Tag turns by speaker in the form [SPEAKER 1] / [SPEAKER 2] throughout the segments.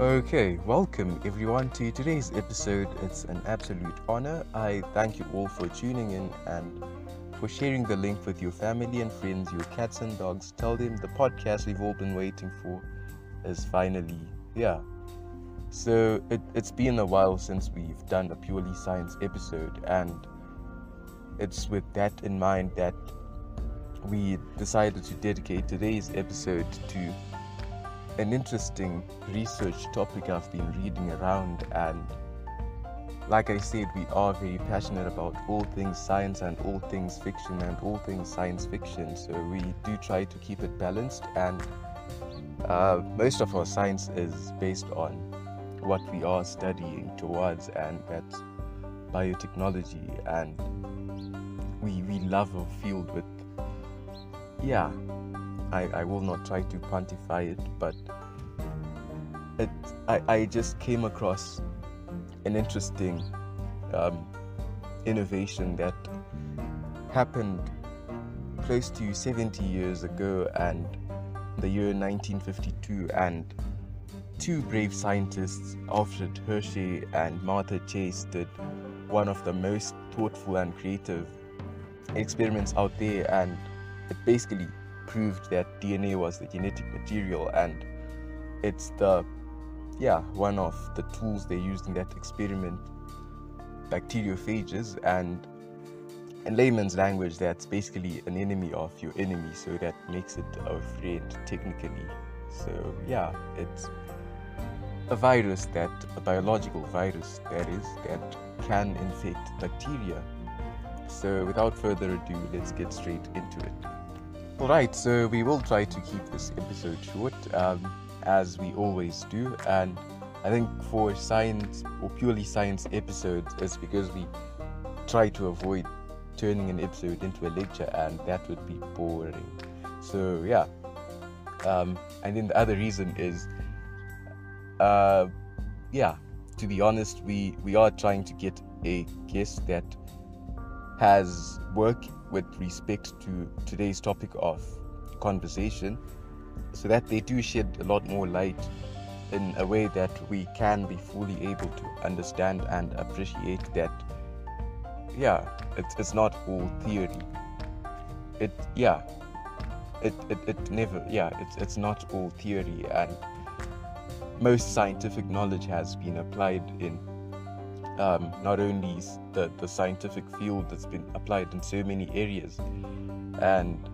[SPEAKER 1] Okay, welcome everyone to today's episode. It's an absolute honor. I thank you all for tuning in and for sharing the link with your family and friends, your cats and dogs. Tell them the podcast we've all been waiting for is finally here. So, it, it's been a while since we've done a purely science episode, and it's with that in mind that we decided to dedicate today's episode to an interesting research topic I've been reading around, and like I said, we are very passionate about all things science and all things fiction and all things science fiction. So we do try to keep it balanced, and uh, most of our science is based on what we are studying towards, and that's biotechnology. And we we love our field with yeah I, I will not try to quantify it, but it, I, I just came across an interesting um, innovation that happened close to 70 years ago and the year 1952 and two brave scientists alfred hershey and martha chase did one of the most thoughtful and creative experiments out there and it basically proved that DNA was the genetic material, and it's the yeah one of the tools they used in that experiment, bacteriophages, and in layman's language, that's basically an enemy of your enemy, so that makes it a friend technically. So yeah, it's a virus that a biological virus that is that can infect bacteria. So without further ado, let's get straight into it. Alright, so we will try to keep this episode short, um, as we always do, and I think for science or purely science episodes, it's because we try to avoid turning an episode into a lecture, and that would be boring. So, yeah. Um, and then the other reason is, uh, yeah, to be honest, we, we are trying to get a guest that has work with respect to today's topic of conversation so that they do shed a lot more light in a way that we can be fully able to understand and appreciate that yeah it's, it's not all theory. It yeah it, it, it never yeah it's, it's not all theory and most scientific knowledge has been applied in um, not only the, the scientific field that's been applied in so many areas. And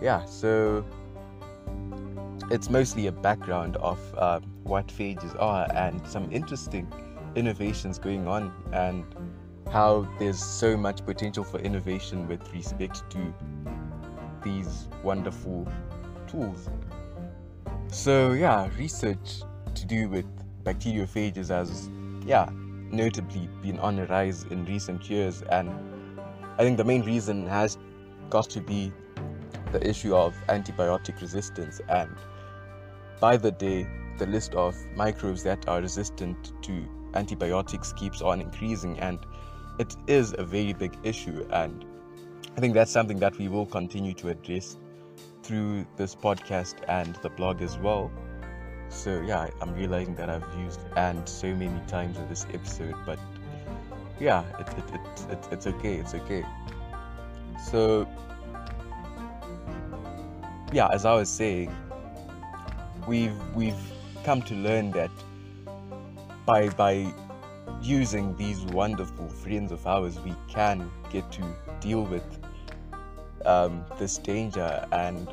[SPEAKER 1] yeah, so it's mostly a background of um, what phages are and some interesting innovations going on and how there's so much potential for innovation with respect to these wonderful tools. So yeah, research to do with bacteriophages as yeah notably been on a rise in recent years, and I think the main reason has got to be the issue of antibiotic resistance. And by the day, the list of microbes that are resistant to antibiotics keeps on increasing, and it is a very big issue. And I think that's something that we will continue to address through this podcast and the blog as well. So yeah, I'm realizing that I've used and so many times in this episode, but yeah, it, it, it, it, it's okay, it's okay. So yeah, as I was saying, we've we've come to learn that by by using these wonderful friends of ours, we can get to deal with um, this danger and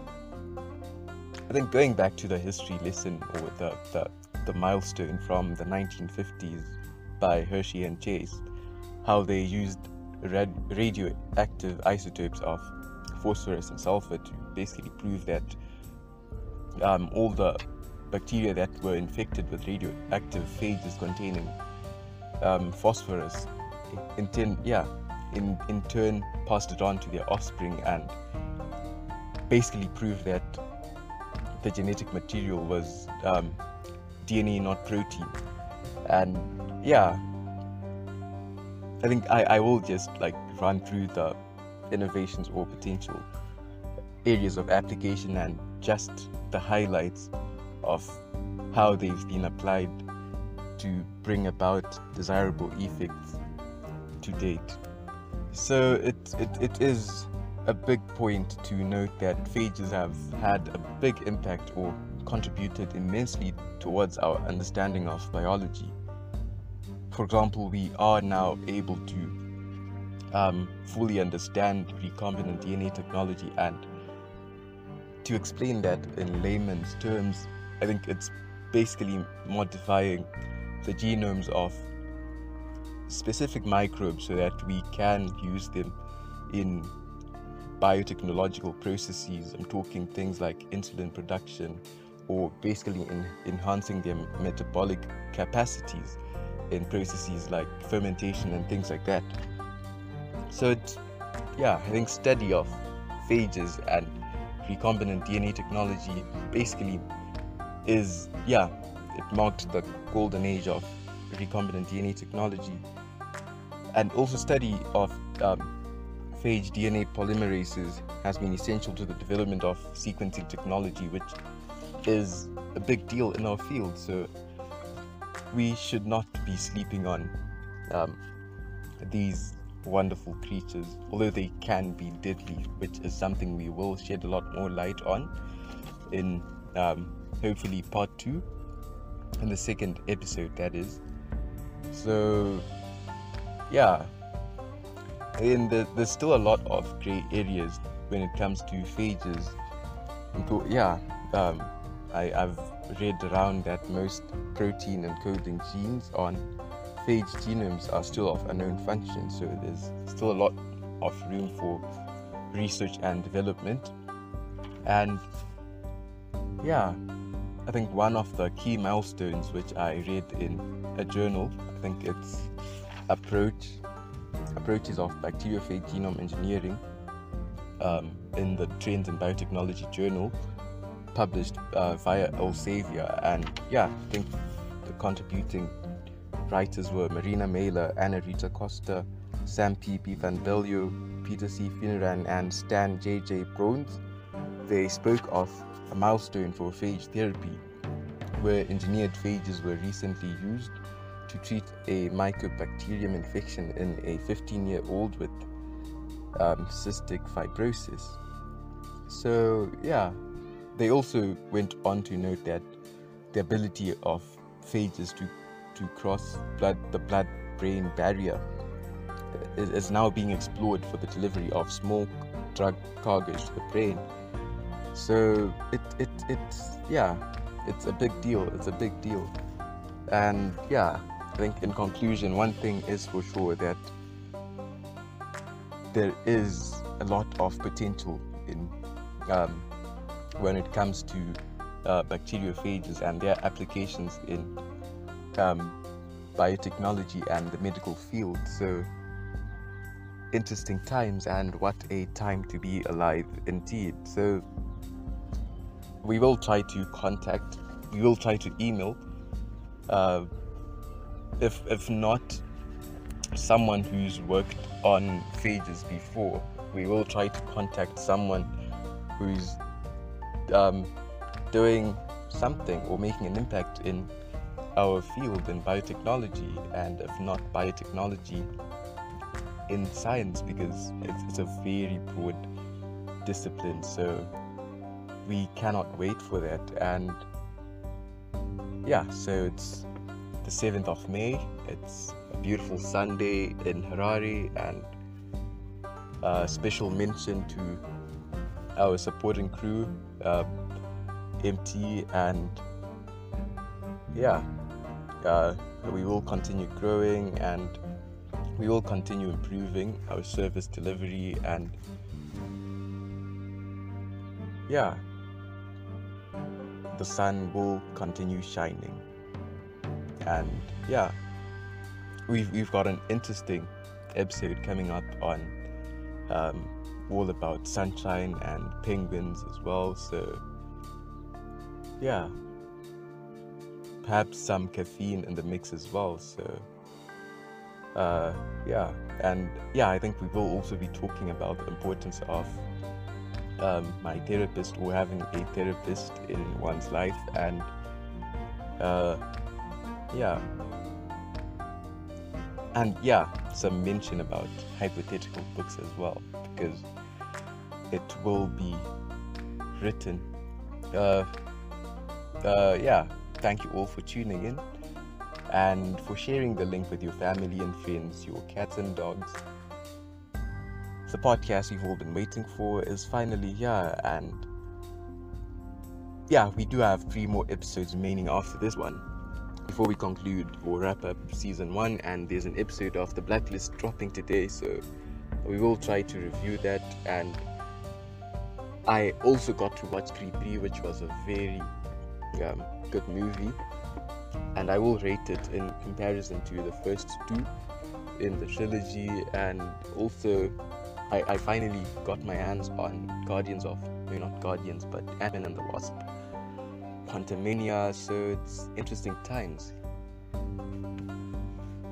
[SPEAKER 1] I think going back to the history lesson or the, the, the milestone from the 1950s by Hershey and Chase, how they used rad- radioactive isotopes of phosphorus and sulfur to basically prove that um, all the bacteria that were infected with radioactive phages containing um, phosphorus in, in, yeah, in, in turn passed it on to their offspring and basically proved that the genetic material was um, DNA, not protein. And yeah, I think I, I will just like run through the innovations or potential areas of application and just the highlights of how they've been applied to bring about desirable effects to date. So it, it, it is a big point to note that phages have had a big impact or contributed immensely towards our understanding of biology. For example, we are now able to um, fully understand recombinant DNA technology and to explain that in layman's terms, I think it's basically modifying the genomes of specific microbes so that we can use them in biotechnological processes. I'm talking things like insulin production or basically in enhancing their metabolic capacities in processes like fermentation and things like that. So it's yeah, I think study of phages and recombinant DNA technology basically is yeah, it marked the golden age of recombinant DNA technology, and also study of um, phage DNA polymerases has been essential to the development of sequencing technology, which is a big deal in our field. So we should not be sleeping on um, these wonderful creatures, although they can be deadly, which is something we will shed a lot more light on in um, hopefully part two, in the second episode, that is. So, yeah, and the, there's still a lot of gray areas when it comes to phages. Yeah, um, I, I've read around that most protein encoding genes on phage genomes are still of unknown function, so there's still a lot of room for research and development. And yeah, I think one of the key milestones which I read in a journal, I think it's approach approaches of bacteriophage genome engineering um, in the Trends in Biotechnology journal, published uh, via Elsevier, and yeah, I think the contributing Writers were Marina Mahler, Ana Rita Costa, Sam P. P. Van Beljouw, Peter C. Fineran, and Stan J. J. Brouns. They spoke of a milestone for phage therapy, where engineered phages were recently used to treat a mycobacterium infection in a 15 year old with um, cystic fibrosis. So, yeah, they also went on to note that the ability of phages to to cross blood, the blood brain barrier is now being explored for the delivery of small drug cargoes to the brain. So it, it it's yeah, it's a big deal. It's a big deal. And yeah, think in conclusion, one thing is for sure that there is a lot of potential in um, when it comes to uh, bacteriophages and their applications in um, biotechnology and the medical field. So, interesting times, and what a time to be alive indeed. So, we will try to contact, we will try to email. Uh, if if not someone who's worked on phages before, we will try to contact someone who's um, doing something or making an impact in our field in biotechnology, and if not biotechnology, in science, because it's, it's a very broad discipline. So we cannot wait for that. And yeah, so it's the 7th of May. It's a beautiful Sunday in Harare, and a special mention to our supporting crew, uh, MT, and yeah, uh, we will continue growing and we will continue improving our service delivery and yeah the sun will continue shining and yeah we've, we've got an interesting episode coming up on um, all about sunshine and penguins as well. So yeah perhaps some caffeine in the mix as well. So, uh, yeah, and yeah, I think we will also be talking about the importance of um, my therapist or having a therapist in one's life, and Uh, yeah. And yeah, some mention about hypothetical books as well, because it will be written. Uh, uh, yeah, thank you all for tuning in and for sharing the link with your family and friends, your cats and dogs. The podcast you've all been waiting for is finally here, and yeah, we do have three more episodes remaining after this one. Before we conclude or wrap up season one, and there's an episode of The Blacklist dropping today, so we will try to review that. And I also got to watch Creed 3, which was a very um, good movie. And I will rate it in comparison to the first two in the trilogy. And also I, I finally got my hands on Guardians of maybe not Guardians but Ant-Man and the Wasp Quantumania so it's interesting times.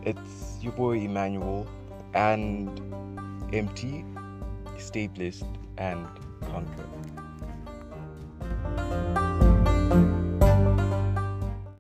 [SPEAKER 1] It's your boy Emmanuel and MT stay blessed and conquer